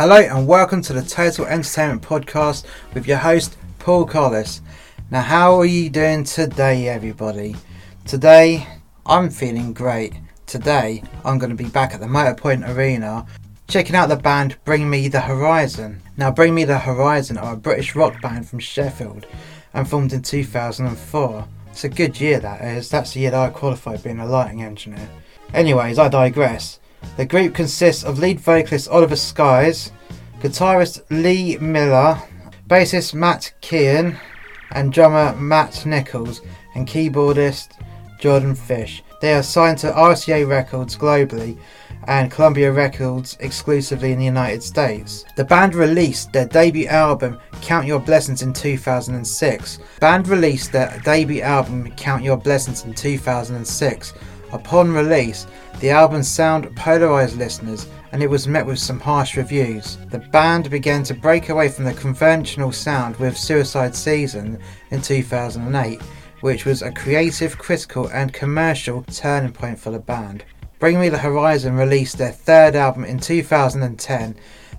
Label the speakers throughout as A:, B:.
A: Hello and welcome to the Total Entertainment Podcast with your host Paul Collis. Now, how are you doing today, everybody? Today, I'm feeling great. Today, I'm going to be back at the Motorpoint Arena checking out the band Bring Me the Horizon. Now, Bring Me the Horizon are a British rock band from Sheffield and formed in 2004. It's a good year, that is. That's the year that I qualified being a lighting engineer. Anyways, I digress. The group consists of lead vocalist Oliver Sykes, guitarist Lee Malia, bassist Matt Kean, and drummer Matt Nicholls, and keyboardist Jordan Fish. They are signed to RCA Records globally and Columbia Records exclusively in the United States. The band released their debut album Count Your Blessings in 2006. Band released their debut album Count Your Blessings in 2006. Upon release, the album's sound polarized listeners and it was met with some harsh reviews. The band began to break away from the conventional sound with Suicide Season in 2008, which was a creative, critical, and commercial turning point for the band. Bring Me the Horizon released their third album in 2010.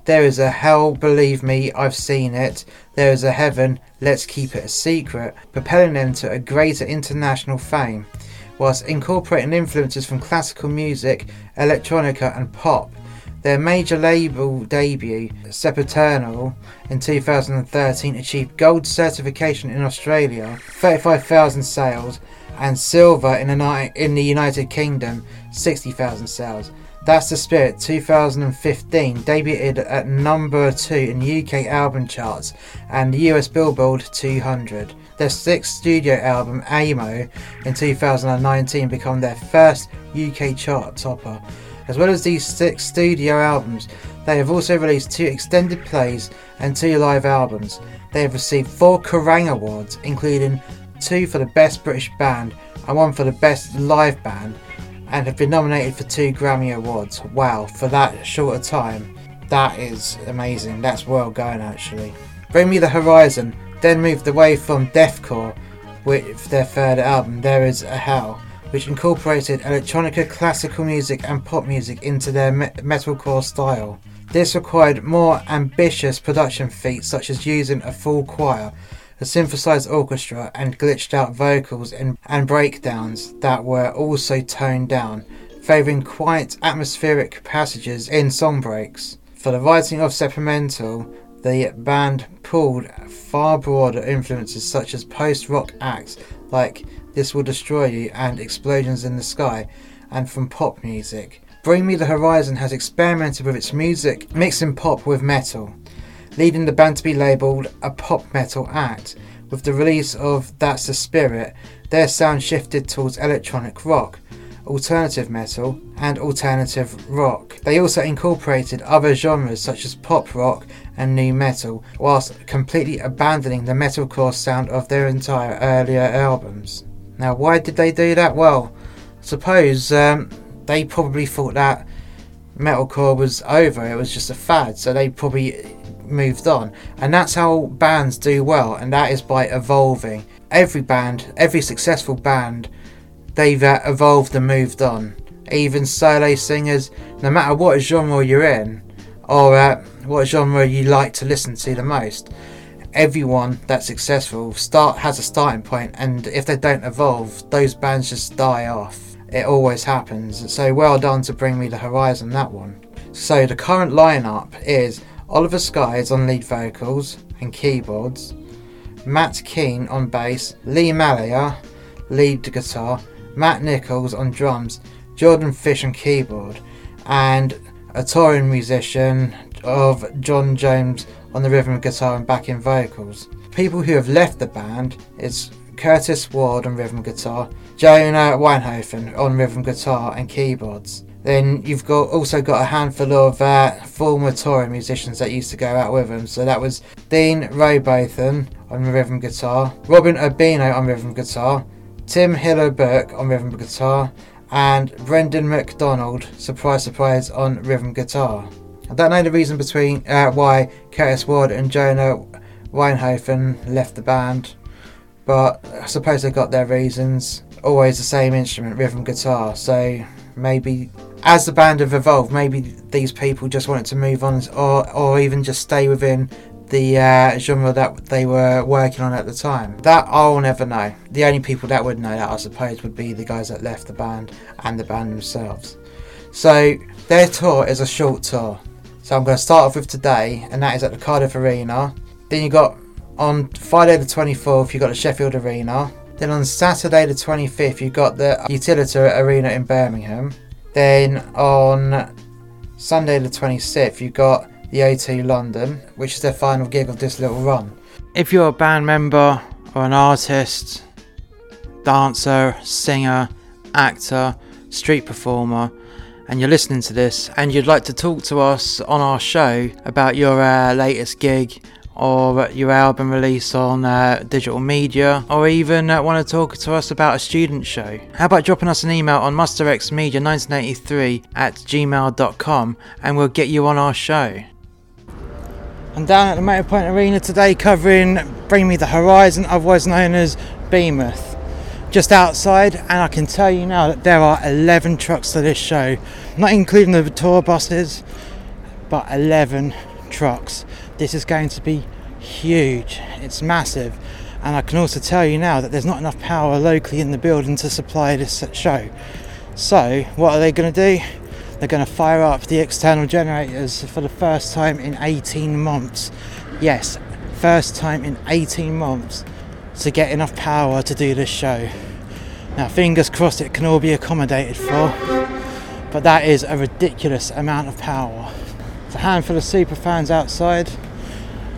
A: There is a hell, believe me, I've seen it. There is a heaven, let's keep it a secret, propelling them to a greater international fame, whilst incorporating influences from classical music, electronica, and pop. Their major label debut, Sempiternal, in 2013 achieved gold certification in Australia, 35,000 sales, and silver in the, in the United Kingdom, 60,000 sales. That's the Spirit 2015 debuted at number 2 in UK album charts and US Billboard 200. Their sixth studio album, Amo, in 2019 became their first UK chart topper. As well as these six studio albums, they have also released two extended plays and two live albums. They have received four Kerrang Awards, including two for the Best British Band and one for the Best Live Band, and have been nominated for two Grammy Awards. Wow, for that short a time, that is amazing. That's well going actually. Bring Me the Horizon then moved away from deathcore with their third album, There Is a Hell, which incorporated electronica, classical music, and pop music into their me- metalcore style. This required more ambitious production feats, such as using a full choir a synthesized orchestra and glitched out vocals and, and breakdowns that were also toned down, favouring quiet, atmospheric passages in song breaks. For the writing of Sempiternal, the band pulled far broader influences such as post rock acts like This Will Destroy You and Explosions in the Sky, and from pop music. Bring Me the Horizon has experimented with its music, mixing pop with metal leading the band to be labelled a pop metal act. With the release of That's the Spirit, their sound shifted towards electronic rock, alternative metal, and alternative rock. They also incorporated other genres such as pop rock and nu metal, whilst completely abandoning the metalcore sound of their entire earlier albums. Now, why did they do that? Well, suppose um, they probably thought that metalcore was over, it was just a fad, so they probably moved on. And that's how bands do well, and that is by evolving. Every band, every successful band, they've uh, evolved and moved on. Even solo singers, no matter what genre you're in, or uh, what genre you like to listen to the most, everyone that's successful start has a starting point, and if they don't evolve, those bands just die off. It always happens. So well done to bring me the horizon that one. So the current lineup is Oliver Sykes on lead vocals and keyboards, Matt Kean on bass, Lee Malia lead guitar, Matt Nicholls on drums, Jordan Fish on keyboard, and a touring musician of John James on the rhythm guitar and backing vocals. People who have left the band is Curtis Ward on rhythm guitar, Jona Weinhofen on rhythm guitar and keyboards, then you've got also got a handful of uh, former touring musicians that used to go out with them. So that was Dean Rowbotham on rhythm guitar, Robin Urbino on rhythm guitar, Tim Hiller Burke on rhythm guitar, and Brendan McDonald, surprise surprise, on rhythm guitar. I don't know the reason between uh, why Curtis Ward and Jona Weinhofen left the band, but I suppose they got their reasons. Always the same instrument, rhythm guitar. So maybe as the band have evolved, maybe these people just wanted to move on, or or even just stay within the uh, genre that they were working on at the time. That I'll never know. The only people that would know that, I suppose, would be the guys that left the band and the band themselves. So their tour is a short tour. So I'm going to start off with today, and that is at the Cardiff Arena. Then you got on Friday the 24th, you got the Sheffield Arena. Then on Saturday the 25th, you got the Utilita Arena in Birmingham. Then on Sunday the 26th, you got the O2 London, which is their final gig of this little run. If you're a band member or an artist, dancer, singer, actor, street performer, and you're listening to this and you'd like to talk to us on our show about your uh, latest gig or your album release on uh, digital media, or even uh, want to talk to us about a student show, how about dropping us an email on musterxmedia1983 at gmail.com and we'll get you on our show. I'm down at the Motorpoint Arena today covering Bring Me the Horizon, otherwise known as Behemoth. Just outside, and I can tell you now that there are 11 trucks to this show, not including the tour buses, but 11 trucks. This is going to be huge, it's massive, and I can also tell you now that there's not enough power locally in the building to supply this show. So, what are they going to do? They're going to fire up the external generators for the first time in 18 months. Yes, first time in 18 months to get enough power to do this show. Now, fingers crossed it can all be accommodated for, but that is a ridiculous amount of power. It's a handful of super fans outside,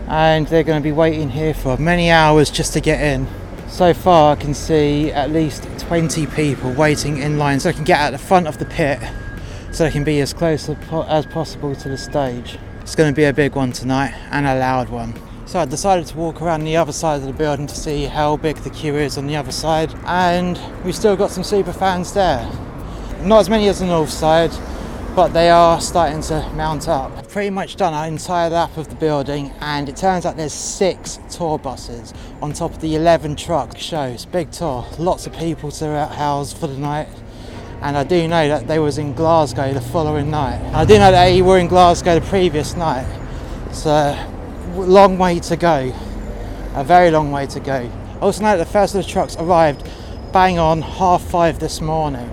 A: and they're going to be waiting here for many hours just to get in. So far, I can see at least 20 people waiting in line so I can get at the front of the pit so they can be as close as possible to the stage. It's going to be a big one tonight and a loud one. So I decided to walk around the other side of the building to see how big the queue is on the other side, and we've still got some super fans there. Not as many as the north side, but they are starting to mount up. Pretty much done our entire lap of the building, and it turns out there's six tour buses on top of the 11 truck shows. Big tour, lots of people to house for the night and I do know that they was in Glasgow the following night. I do know that they were in Glasgow the previous night. So long way to go, a very long way to go. Also know that the first of the trucks arrived bang on half five this morning.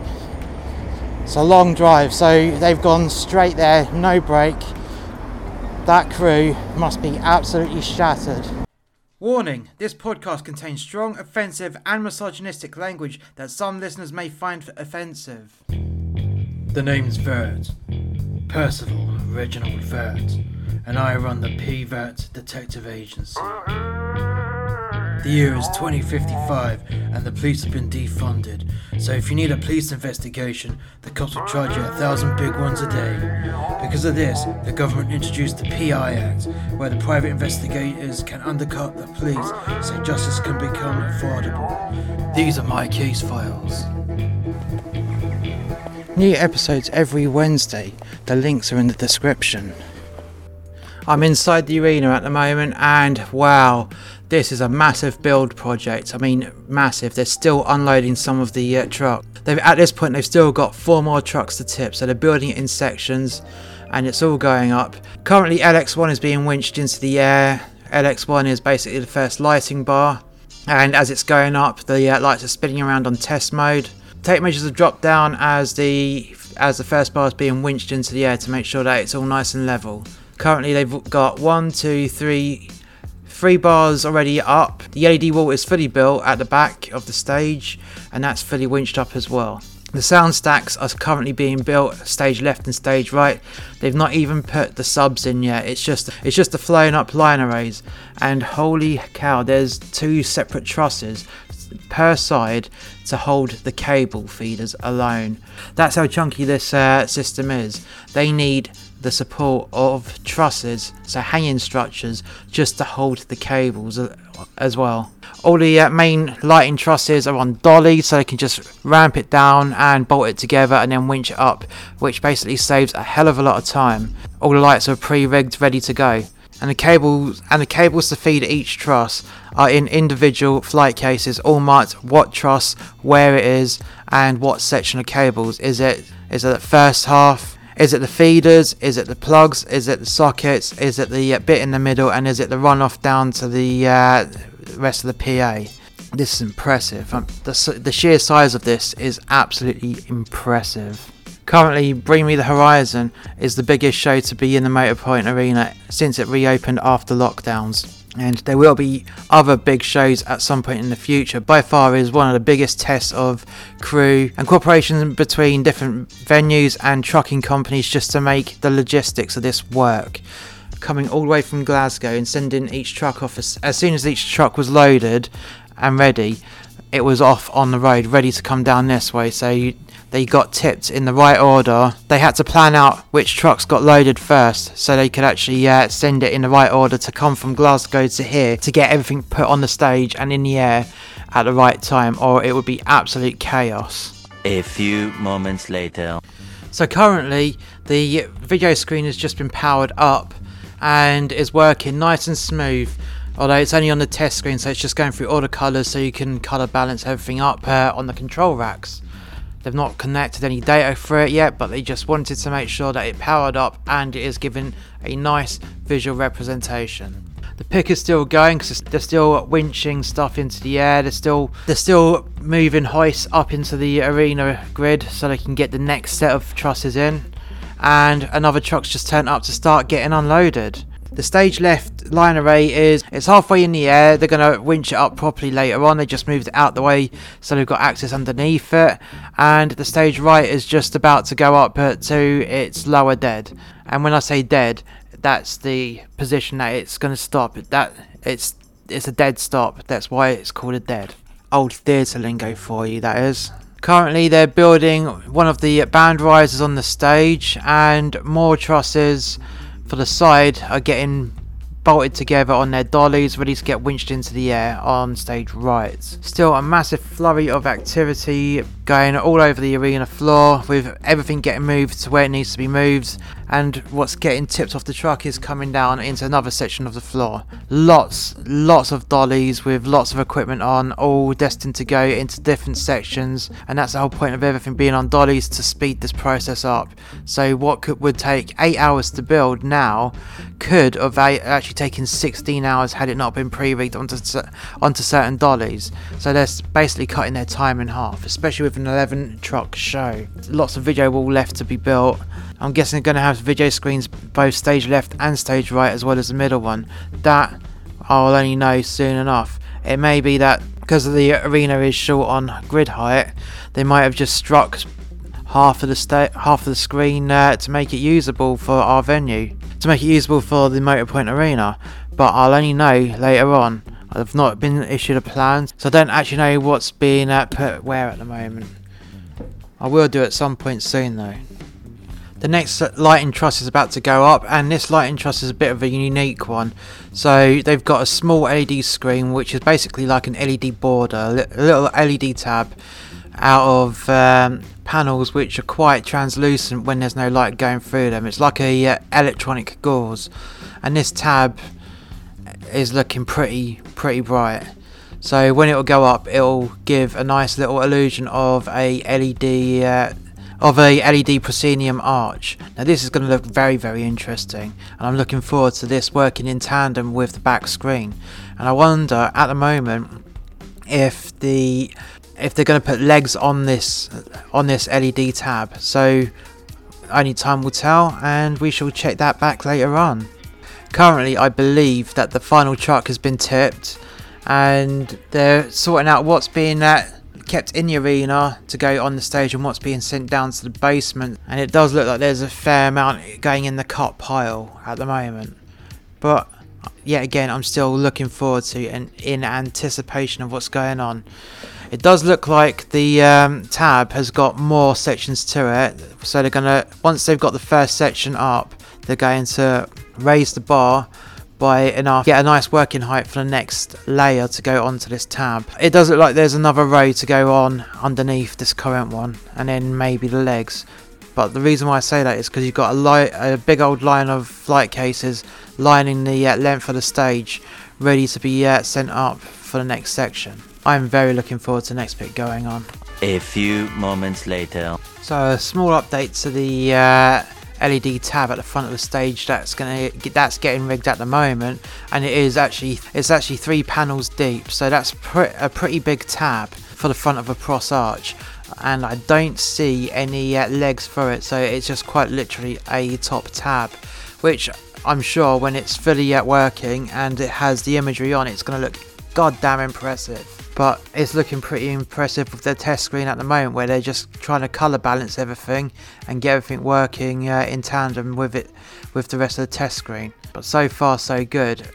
A: It's a long drive, so they've gone straight there, no break. That crew must be absolutely shattered. Warning this podcast contains strong, offensive, and misogynistic language that some listeners may find offensive. The name's Vert. Percival Reginald Vert, and I run the P Vert Detective Agency. The year is 2055 and the police have been defunded. So if you need a police investigation, the cops will charge you a thousand big ones a day. Because of this, the government introduced the PI Act, where the private investigators can undercut the police so justice can become affordable. These are my case files. New episodes every Wednesday. The links are in the description. I'm inside the arena at the moment, and wow, this is a massive build project. I mean, massive. They're still unloading some of the uh, truck. They've at this point they've still got four more trucks to tip, so they're building it in sections, and it's all going up. Currently, LX1 is being winched into the air. LX1 is basically the first lighting bar, and as it's going up, the uh, lights are spinning around on test mode. Tape measures have dropped down as the as the first bar is being winched into the air to make sure that it's all nice and level. Currently, they've got one, two, three, Three bars already up. The LED wall is fully built at the back of the stage, and that's fully winched up as well. The sound stacks are currently being built, stage left and stage right. They've not even put the subs in yet. It's just it's just the flown up line arrays. And holy cow, there's two separate trusses per side to hold the cable feeders alone. That's how chunky this uh, system is. They need the support of trusses, so hanging structures, just to hold the cables as well. All the uh, main lighting trusses are on dolly, so they can just ramp it down and bolt it together and then winch it up, which basically saves a hell of a lot of time. All the lights are pre-rigged, ready to go. and the cables and the cables to feed each truss are in individual flight cases, all marked what truss, where it is, and what section of cables. Is it is it the first half? Is it the feeders? Is it the plugs? Is it the sockets? Is it the uh, bit in the middle? And is it the runoff down to the uh, rest of the PA? This is impressive. Um, the, the sheer size of this is absolutely impressive. Currently, Bring Me the Horizon is the biggest show to be in the Motorpoint Arena since it reopened after lockdowns and there will be other big shows at some point in the future. By far is one of the biggest tests of crew and cooperation between different venues and trucking companies just to make the logistics of this work. Coming all the way from Glasgow and sending each truck off as, as soon as each truck was loaded and ready, it was off on the road, ready to come down this way. So you, they got tipped in the right order. They had to plan out which trucks got loaded first so they could actually uh, send it in the right order to come from Glasgow to here to get everything put on the stage and in the air at the right time, or it would be absolute chaos.
B: A few moments later.
A: So currently, the video screen has just been powered up and is working nice and smooth although it's only on the test screen so it's just going through all the colours so you can colour balance everything up uh, on the control racks They've not connected any data for it yet, but they just wanted to make sure that it powered up and it is given a nice visual representation. The pick is still going because they're still winching stuff into the air. They're still they're still moving hoists up into the arena grid so they can get the next set of trusses in. And another truck's just turned up to start getting unloaded. The stage left line array is it's halfway in the air. They're going to winch it up properly later on. They just moved it out the way so they've got access underneath it. And the stage right is just about to go up to its lower dead. And when I say dead, that's the position that it's going to stop. That it's it's a dead stop. That's why it's called a dead. Old theatre lingo for you, that is. Currently, they're building one of the band risers on the stage and more trusses for the side are getting bolted together on their dollies, ready to get winched into the air on stage right. Still a massive flurry of activity going all over the arena floor with everything getting moved to where it needs to be moved and what's getting tipped off the truck is coming down into another section of the floor. Lots, lots of dollies with lots of equipment on, all destined to go into different sections, and that's the whole point of everything being on dollies to speed this process up. So what could, would take 8 hours to build now could have actually taken 16 hours had it not been pre-rigged onto, onto certain dollies. So they're basically cutting their time in half, especially with an 11 truck show. Lots of video wall left to be built. I'm guessing they're going to have video screens both stage left and stage right as well as the middle one. That I'll only know soon enough. It may be that because the arena is short on grid height, they might have just struck half of the sta- half of the screen uh, to make it usable for our venue, to make it usable for the Motorpoint Arena. But I'll only know later on. I've not been issued a plan, so I don't actually know what's being uh, put where at the moment. I will do at some point soon though. The next lighting truss is about to go up, and this lighting truss is a bit of a unique one. So they've got a small LED screen, which is basically like an LED border, a little LED tab out of um, panels which are quite translucent when there's no light going through them. It's like a uh, electronic gauze, and this tab is looking pretty pretty bright. So when it will go up, it will give a nice little illusion of a LED. Uh, of a LED proscenium arch. Now this is going to look very very interesting and I'm looking forward to this working in tandem with the back screen and I wonder at the moment if the if they're going to put legs on this on this LED tab so only time will tell and we shall check that back later on. Currently I believe that the final truck has been tipped and they're sorting out what's being at kept in the arena to go on the stage and what's being sent down to the basement. And it does look like there's a fair amount going in the cut pile at the moment. But yet again, I'm still looking forward to and in anticipation of what's going on. It does look like the um, tab has got more sections to it. So they're gonna once they've got the first section up, they're going to raise the bar by enough get a nice working height for the next layer to go onto this tab. It does look like there's another row to go on underneath this current one and then maybe the legs But the reason why I say that is because you've got a, light, a big old line of flight cases lining the uh, length of the stage, ready to be uh, sent up for the next section. I'm very looking forward to the next bit going on.
B: A few moments later.
A: So a small update to the uh, LED tab at the front of the stage that's gonna that's getting rigged at the moment, and it is actually it's actually three panels deep, so that's pre- a pretty big tab for the front of a cross arch. And I don't see any uh, legs for it, so it's just quite literally a top tab, which I'm sure when it's fully yet working and it has the imagery on, it's going to look goddamn impressive but it's looking pretty impressive with their test screen at the moment where they're just trying to color balance everything and get everything working uh, in tandem with it with the rest of the test screen. But so far so good.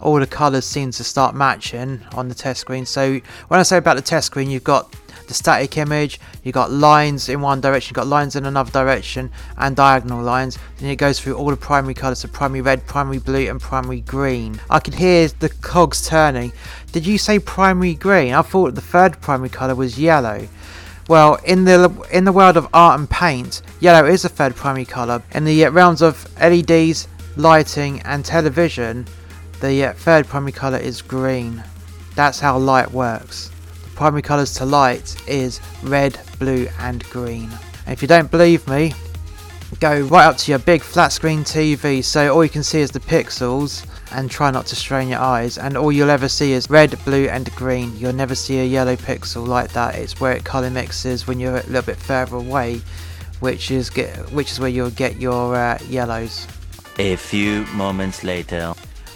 A: All the colors seem to start matching on the test screen. So when i say about the test screen you've got the static image, you got lines in one direction, you got lines in another direction, and diagonal lines. Then it goes through all the primary colours, so primary red, primary blue, and primary green. I can hear the cogs turning. Did you say primary green? I thought the third primary colour was yellow. Well, in the in the world of art and paint, yellow is the third primary colour. In the realms of LEDs, lighting, and television, the third primary colour is green. That's how light works primary colours to light is red, blue and green. And if you don't believe me, go right up to your big flat screen TV so all you can see is the pixels and try not to strain your eyes and all you'll ever see is red, blue and green. You'll never see a yellow pixel like that. It's where it colour mixes when you're a little bit further away which is get, which is where you'll get your uh, yellows.
B: A few moments later.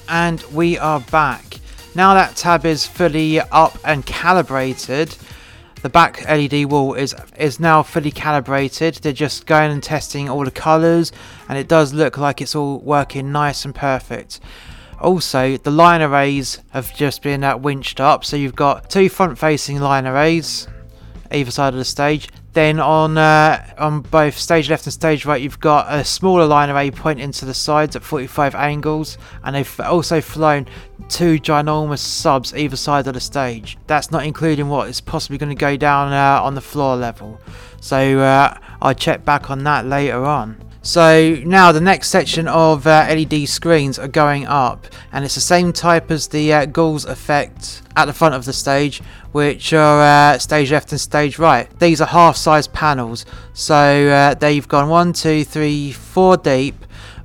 A: And we are back. Now that tab is fully up and calibrated, the back LED wall is is now fully calibrated. They're just going and testing all the colours and it does look like it's all working nice and perfect. Also, the line arrays have just been uh, winched up, so you've got two front facing line arrays either side of the stage then on uh, on both stage left and stage right, you've got a smaller line array pointing to the sides at 45 angles, and they've also flown two ginormous subs either side of the stage. That's not including what is possibly going to go down uh, on the floor level. So uh, I'll check back on that later on. So now the next section of uh, LED screens are going up, and it's the same type as the uh, effect at the front of the stage, which are uh, stage left and stage right. These are half-size panels, so uh, they've gone one, two, three, four deep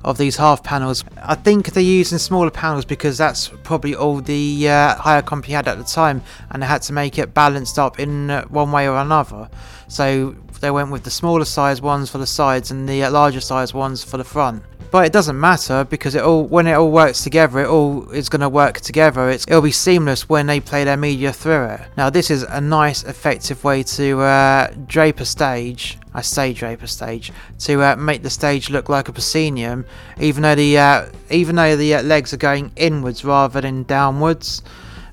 A: of these half panels. I think they're using smaller panels because that's probably all the uh, higher company had at the time, and they had to make it balanced up in uh, one way or another. So they went with the smaller size ones for the sides and the uh, larger size ones for the front. But it doesn't matter because it all when it all works together, it all is going to work together. It's, it'll be seamless when they play their media through it. Now this is a nice, effective way to uh, drape a stage. I say drape a stage to uh, make the stage look like a proscenium, even though the uh, even though the uh, legs are going inwards rather than downwards,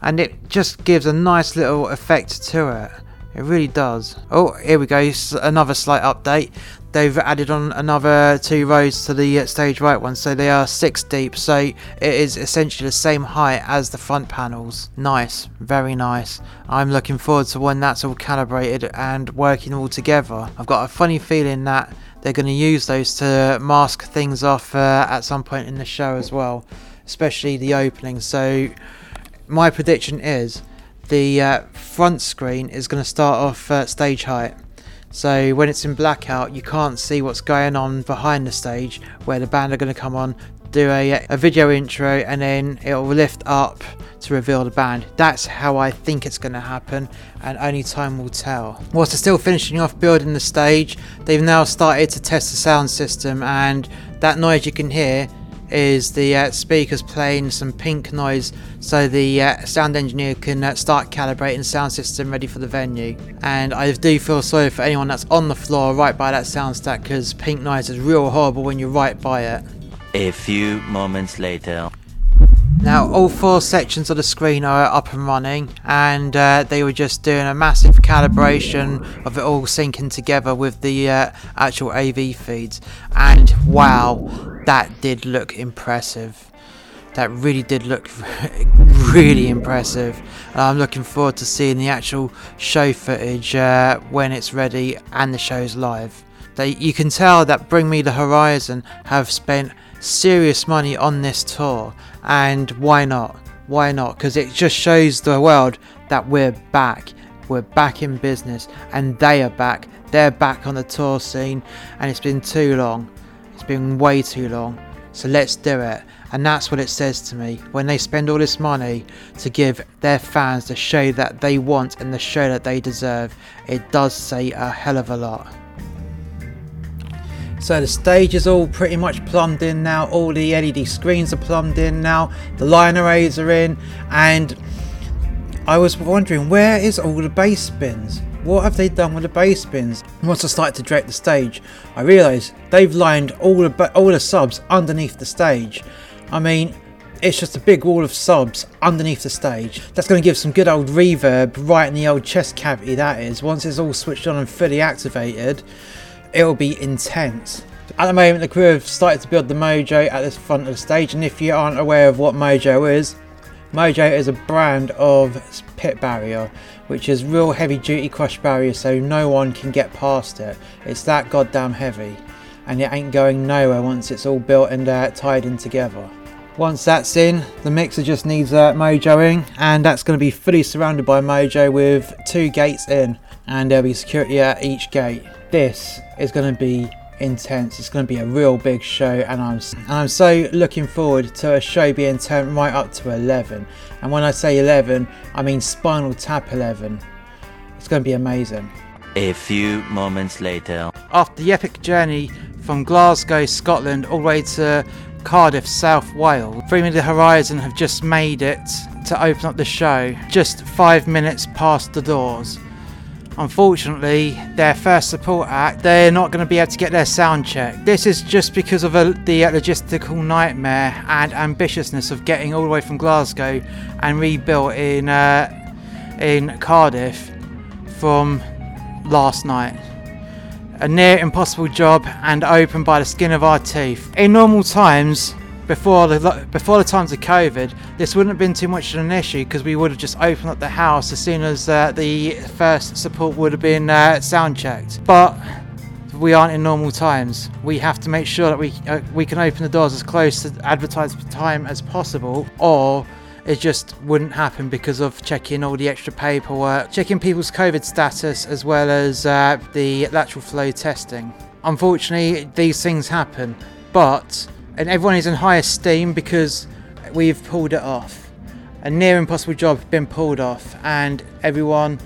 A: and it just gives a nice little effect to it. It really does. Oh, here we go. Another slight update. They've added on another two rows to the uh, stage right one, so they are six deep. So it is essentially the same height as the front panels. Nice, very nice. I'm looking forward to when that's all calibrated and working all together. I've got a funny feeling that they're going to use those to mask things off uh, at some point in the show as well, especially the opening. So my prediction is the uh, front screen is going to start off uh, stage height. So when it's in blackout, you can't see what's going on behind the stage where the band are going to come on, do a, a video intro, and then it'll lift up to reveal the band. That's how I think it's going to happen, and only time will tell. Whilst they're still finishing off building the stage, they've now started to test the sound system, and that noise you can hear is the uh, speakers playing some pink noise so the uh, sound engineer can uh, start calibrating the sound system ready for the venue. And I do feel sorry for anyone that's on the floor right by that sound stack because pink noise is real horrible when you're right by it.
B: A few moments later.
A: Now, all four sections of the screen are up and running, and uh, they were just doing a massive calibration of it all syncing together with the uh, actual AV feeds. And wow, that did look impressive. That really did look really impressive. I'm looking forward to seeing the actual show footage uh, when it's ready and the show's live. They, you can tell that Bring Me the Horizon have spent serious money on this tour, and why not? Why not? Because it just shows the world that we're back. We're back in business, and they are back. They're back on the tour scene, and it's been too long. It's been way too long. So let's do it. And that's what it says to me when they spend all this money to give their fans the show that they want and the show that they deserve. It does say a hell of a lot. So the stage is all pretty much plumbed in now. All the LED screens are plumbed in now. The line arrays are in, and I was wondering where is all the bass bins? What have they done with the bass bins? Once I started to drape the stage, I realised they've lined all the all the subs underneath the stage. I mean, it's just a big wall of subs underneath the stage. That's going to give some good old reverb right in the old chest cavity. That is. Once it's all switched on and fully activated, it'll be intense. At the moment, the crew have started to build the Mojo at the front of the stage, and if you aren't aware of what Mojo is, Mojo is a brand of pit barrier, which is real heavy duty crush barrier, so no one can get past it. It's that goddamn heavy, and it ain't going nowhere once it's all built and uh, tied in together. Once that's in, the mixer just needs uh, mojoing, and that's going to be fully surrounded by Mojo with two gates in, and there'll be security at each gate. This is going to be intense. It's going to be a real big show, and I'm and I'm so looking forward to a show being turned right up to 11. And when I say 11, I mean Spinal Tap 11. It's going to be amazing.
B: A few moments later.
A: After the epic journey from Glasgow, Scotland, all the way to Cardiff, South Wales, Bring Me the Horizon have just made it to open up the show just five minutes past the doors. Unfortunately, their first support act, they're not going to be able to get their sound check. This is just because of a, the logistical nightmare and ambitiousness of getting all the way from Glasgow and rebuilt in uh, in Cardiff from last night. A near impossible job and open by the skin of our teeth. In normal times, before the before the times of COVID, this wouldn't have been too much of an issue because we would have just opened up the house as soon as uh, the first support would have been uh, sound checked. But we aren't in normal times. We have to make sure that we uh, we can open the doors as close to advertised time as possible, or it just wouldn't happen because of checking all the extra paperwork, checking people's COVID status, as well as uh, the lateral flow testing. Unfortunately, these things happen, but and everyone is in high esteem because we've pulled it off. A near impossible job has been pulled off, and everyone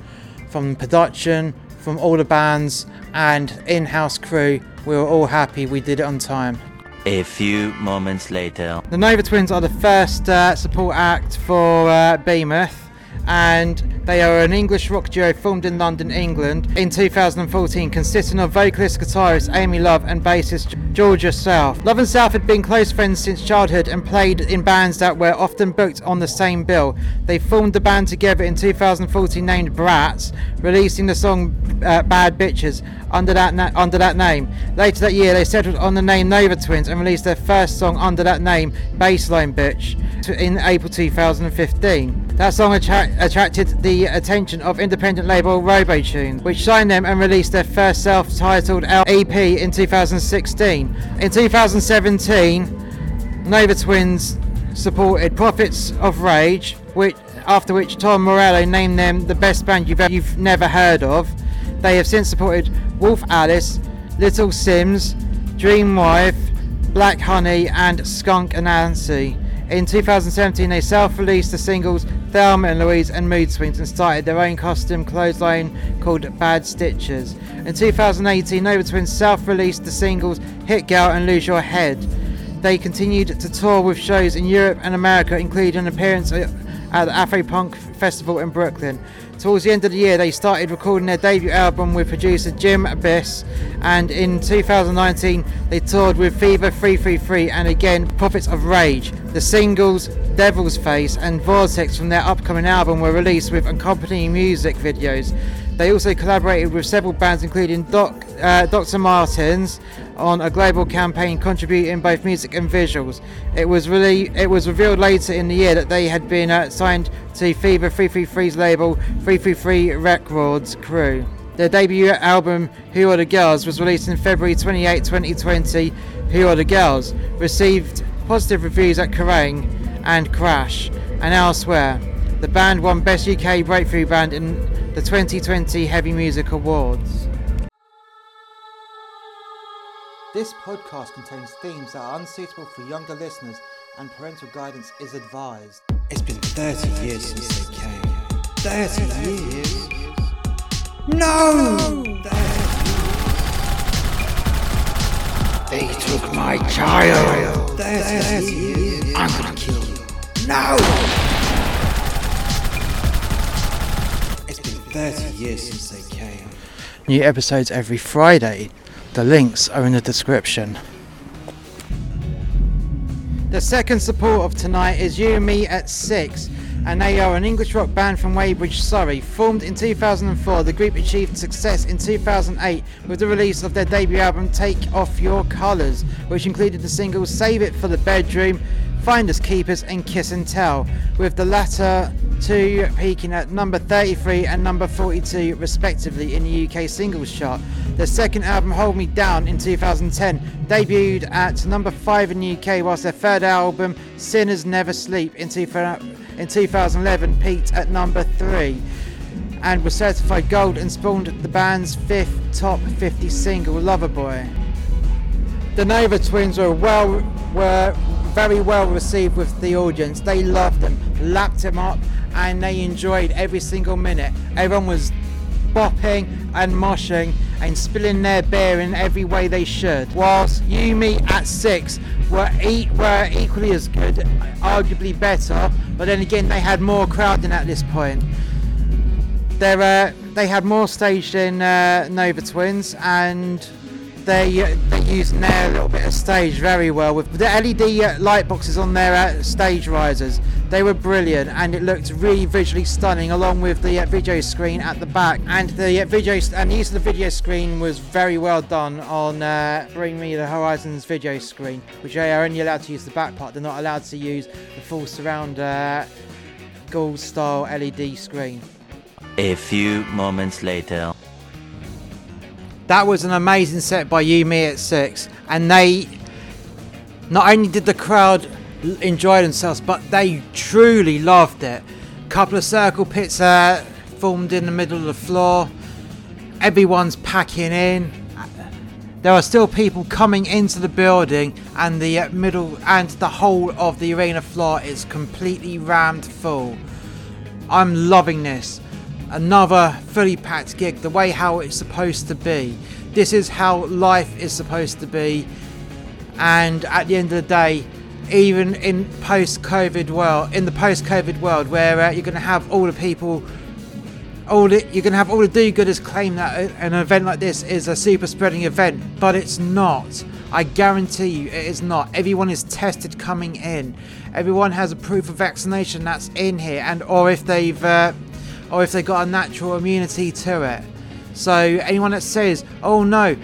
A: from production, from all the bands, and in house crew, we were all happy we did it on time.
B: A few moments later.
A: The Nova Twins are the first uh, support act for uh, Behemoth and they are an English rock duo formed in London, England in 2014, consisting of vocalist guitarist Amy Love and bassist Georgia South. Love and South had been close friends since childhood and played in bands that were often booked on the same bill. They formed the band together in 2014 named Brats, releasing the song uh, Bad Bitches under that na- under that name. Later that year, they settled on the name Nova Twins and released their first song under that name, Bassline Bitch, in April 2015. That song attra- attracted the attention of independent label Robotune, which signed them and released their first self-titled EP in 2016. In 2017, Nova Twins supported Prophets of Rage, which after which Tom Morello named them the best band you've, you've never heard of. They have since supported Wolf Alice, Little Simz, Dreamwife, Black Honey, and Skunk Anansie. In 2017, they self-released the singles Thelma and Louise and Mood Swings and started their own costume clothesline called Bad Stitches. In 2018, Nova Twins self-released the singles Hit Girl and Lose Your Head. They continued to tour with shows in Europe and America, including an appearance at the Afro Punk Festival in Brooklyn. Towards the end of the year, they started recording their debut album with producer Jim Abbiss, and in 2019, they toured with Fever 333 and again Prophets of Rage. The singles Devil's Face and Vortex from their upcoming album were released with accompanying music videos. They also collaborated with several bands, including Doc, uh, Dr. Martens, on a global campaign contributing both music and visuals. It was really it was revealed later in the year that they had been uh, signed to Fever 333's label 333 Wreckords Crew. Their debut album, Who Are the Girls, was released in February 28, 2020. Who Are the Girls received positive reviews at Kerrang and Crash and elsewhere. The band won Best UK Breakthrough Band in the 2020 Heavy Music Awards. This podcast contains themes that are unsuitable for younger listeners and parental guidance is advised. It's been 30 years since they came. 30 years? No! They took my child. 30 years. I'm gonna kill you. No! It's been 30 years since they came. New episodes every Friday. The links are in the description. The second support of tonight is You and Me at 6, and they are an English rock band from Weybridge, Surrey. Formed in 2004, the group achieved success in 2008 with the release of their debut album Take Off Your Colours, which included the singles Save It for the Bedroom, Finders Keepers, and Kiss and Tell, with the latter two peaking at number 33 and number 42 respectively in the UK singles chart. Their second album, Hold Me Down, in 2010, debuted at number 5 in the UK, whilst their third album, Sinners Never Sleep, in, in 2011 peaked at number 3 and was certified gold and spawned the band's fifth top 50 single, Loverboy. The Nova Twins were well were very well received with the audience. They loved them, lapped them up, and they enjoyed every single minute. Everyone was bopping and moshing and spilling their beer in every way they should. Whilst You Me at six were e- were equally as good, arguably better, but then again they had more crowding at this point. They're, uh, they had more stage than uh, Nova Twins and they uh, they used their little bit of stage very well with the LED uh, light boxes on their uh, stage risers. They were brilliant and it looked really visually stunning along with the uh, video screen at the back and the uh, video and the use of the video screen was very well done on uh, Bring Me the Horizons video screen which they are only allowed to use the back part they're not allowed to use the full surround uh, gold style LED screen.
B: A few moments later.
A: That was an amazing set by You Me at Six, and they not only did the crowd enjoy themselves, but they truly loved it. Couple of circle pits uh, formed in the middle of the floor. Everyone's packing in. There are still people coming into the building, and the uh, middle and the whole of the arena floor is completely rammed full. I'm loving this another fully packed gig the way how it's supposed to be. This is how life is supposed to be. And at the end of the day, even in post-COVID world, in the post-COVID world, where uh, you're going to have all the people, all the, you're going to have all the do-gooders claim that an event like this is a super spreading event, but it's not. I guarantee you, it is not. Everyone is tested coming in. Everyone has a proof of vaccination that's in here, and or if they've uh, or if they've got a natural immunity to it. So anyone that says, "Oh no,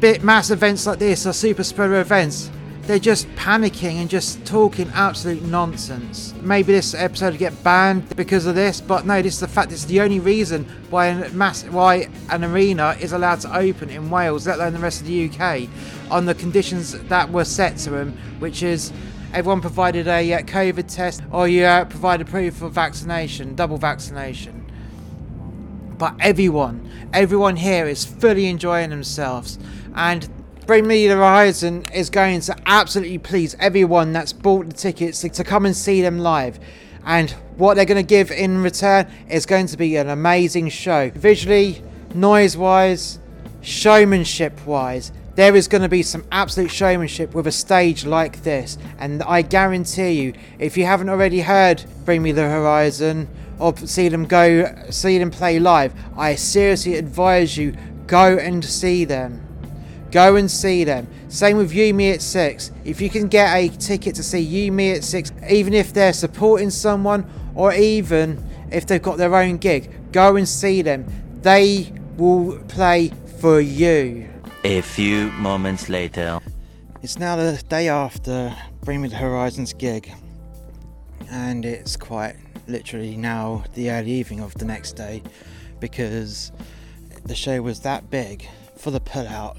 A: bit mass events like this are super spreader events," they're just panicking and just talking absolute nonsense. Maybe this episode will get banned because of this, but no, this is the fact. It's the only reason why mass, why an arena is allowed to open in Wales, let alone the rest of the UK, on the conditions that were set to them, which is everyone provided a uh, COVID test or you uh, provided proof of vaccination, double vaccination. But everyone, everyone here is fully enjoying themselves, and Bring Me the Horizon is going to absolutely please everyone that's bought the tickets to come and see them live. And what they're going to give in return is going to be an amazing show. Visually, noise wise, showmanship wise, there is going to be some absolute showmanship with a stage like this, and I guarantee you, if you haven't already heard Bring Me the Horizon or see them go, see them play live, I seriously advise you go and see them. Go and see them. Same with You Me at Six. If you can get a ticket to see You Me at Six, even if they're supporting someone or even if they've got their own gig, go and see them. They will play for you.
B: A few moments later.
A: It's now the day after Bring Me the Horizons gig, and it's quite literally now the early evening of the next day because the show was that big for the pullout,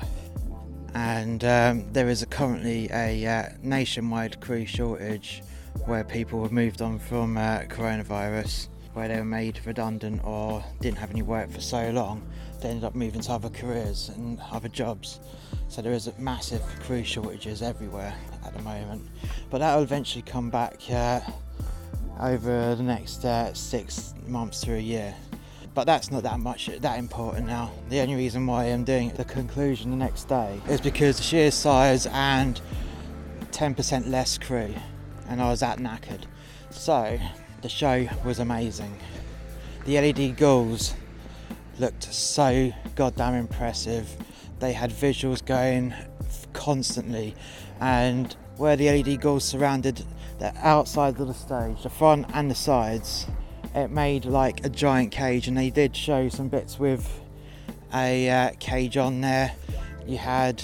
A: and um, there is a, currently a uh, nationwide crew shortage where people have moved on from uh, coronavirus, where they were made redundant or didn't have any work for so long, they ended up moving to other careers and other jobs. So there is massive crew shortages everywhere at the moment, but that will eventually come back uh, over the next uh, six months to a year. But that's not that much that important now. The only reason why I'm doing the conclusion the next day is because the sheer size and 10% less crew, and I was that knackered. So the show was amazing. The LED goals looked so goddamn impressive. They had visuals going constantly, and where the LED goals surrounded the outside of the stage, the front and the sides, it made like a giant cage, and they did show some bits with a uh, cage on there. You had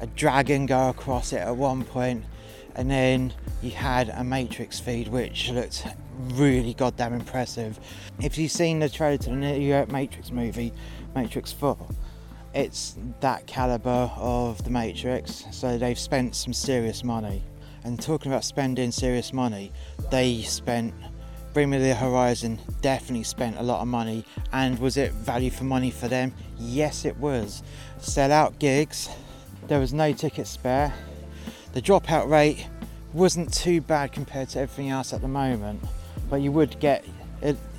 A: a dragon go across it at one point, and then you had a Matrix feed, which looked really goddamn impressive. If you've seen the trailer to the new Matrix movie, Matrix 4, it's that caliber of the Matrix, so they've spent some serious money. And talking about spending serious money, they spent Bring Me the Horizon definitely spent a lot of money. And was it value for money for them? Yes, it was. Sell out gigs, there was no ticket spare. The dropout rate wasn't too bad compared to everything else at the moment, but you would get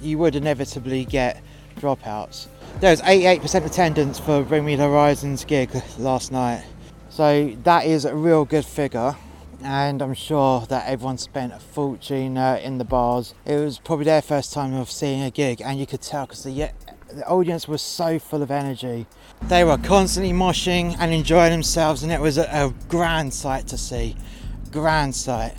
A: you would inevitably get dropouts. There was 88% attendance for Bring Me the Horizons gig last night, so that is a real good figure. And I'm sure that everyone spent a fortune uh, in the bars. It was probably their first time of seeing a gig, and you could tell because the, the audience was so full of energy. They were constantly moshing and enjoying themselves, and it was a, a grand sight to see. Grand sight.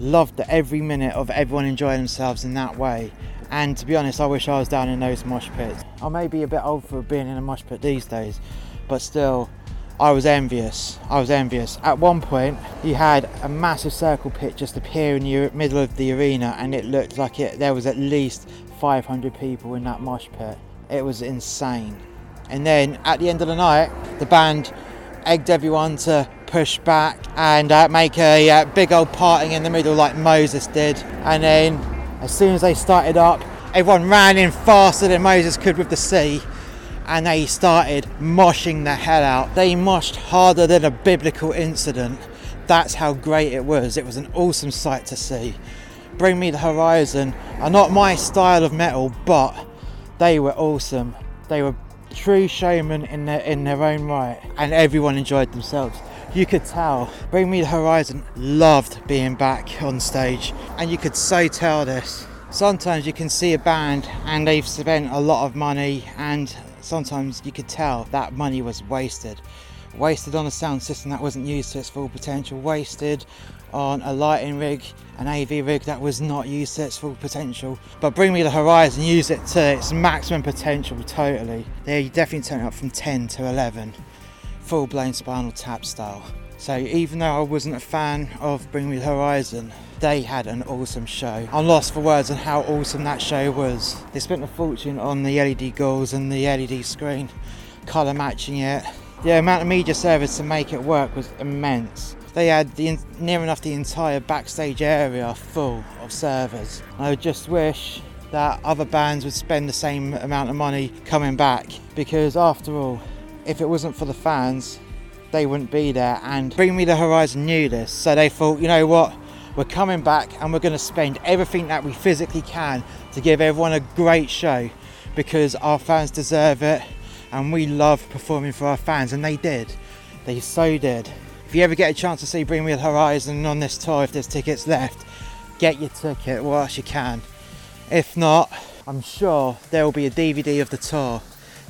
A: Loved every minute of everyone enjoying themselves in that way. And to be honest, I wish I was down in those mosh pits. I may be a bit old for being in a mosh pit these days, but still, I was envious. I was envious. At one point, you had a massive circle pit just appear in the middle of the arena, and it looked like it. There was at least 500 people in that mosh pit. It was insane. And then at the end of the night, the band egged everyone to push back and uh, make a uh, big old parting in the middle like Moses did. And then as soon as they started up, everyone ran in faster than Moses could with the sea and they started moshing the hell out. They moshed harder than a biblical incident. That's how great it was. It was an awesome sight to see. Bring Me the Horizon are not my style of metal, but they were awesome. They were true showmen in their in their own right, and everyone enjoyed themselves you could tell Bring Me the Horizon loved being back on stage, and you could so tell this. Sometimes you can see a band and they've spent a lot of money, and sometimes you could tell that money was wasted. Wasted on a sound system that wasn't used to its full potential, wasted on a lighting rig, an AV rig that was not used to its full potential. But Bring Me the Horizon use it to its maximum potential totally. They definitely turn it up from 10 to 11 full blown Spinal Tap style. So even though I wasn't a fan of Bring Me the Horizon, they had an awesome show. I'm lost for words on how awesome that show was. They spent a fortune on the LED goals and the LED screen, colour matching it. The amount of media servers to make it work was immense. They had the, near enough the entire backstage area full of servers. I just wish that other bands would spend the same amount of money coming back because after all if it wasn't for the fans, they wouldn't be there. And Bring Me the Horizon knew this, so they thought, you know what, we're coming back and we're going to spend everything that we physically can to give everyone a great show because our fans deserve it and we love performing for our fans, and they did. They so did. If you ever get a chance to see Bring Me the Horizon on this tour, if there's tickets left, get your ticket whilst you can. If not, I'm sure there will be a DVD of the tour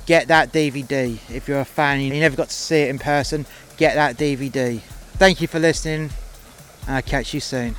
A: get that DVD. If you're a fan and you never got to see it in person, get that DVD. Thank you for listening, and I'll catch you soon.